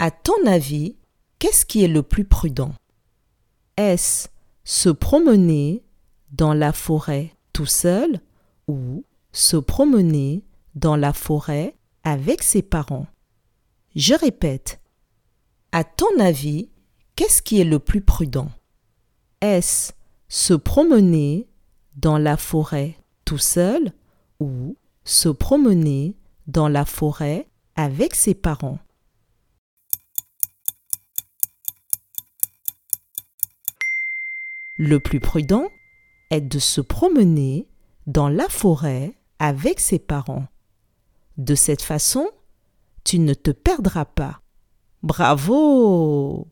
À ton avis, qu'est-ce qui est le plus prudent? Est-ce se promener dans la forêt tout seul ou se promener dans la forêt avec ses parents? Je répète. À ton avis, qu'est-ce qui est le plus prudent? Est-ce se promener dans la forêt tout seul ou se promener dans la forêt avec ses parents? Le plus prudent est de se promener dans la forêt avec ses parents. De cette façon, tu ne te perdras pas. Bravo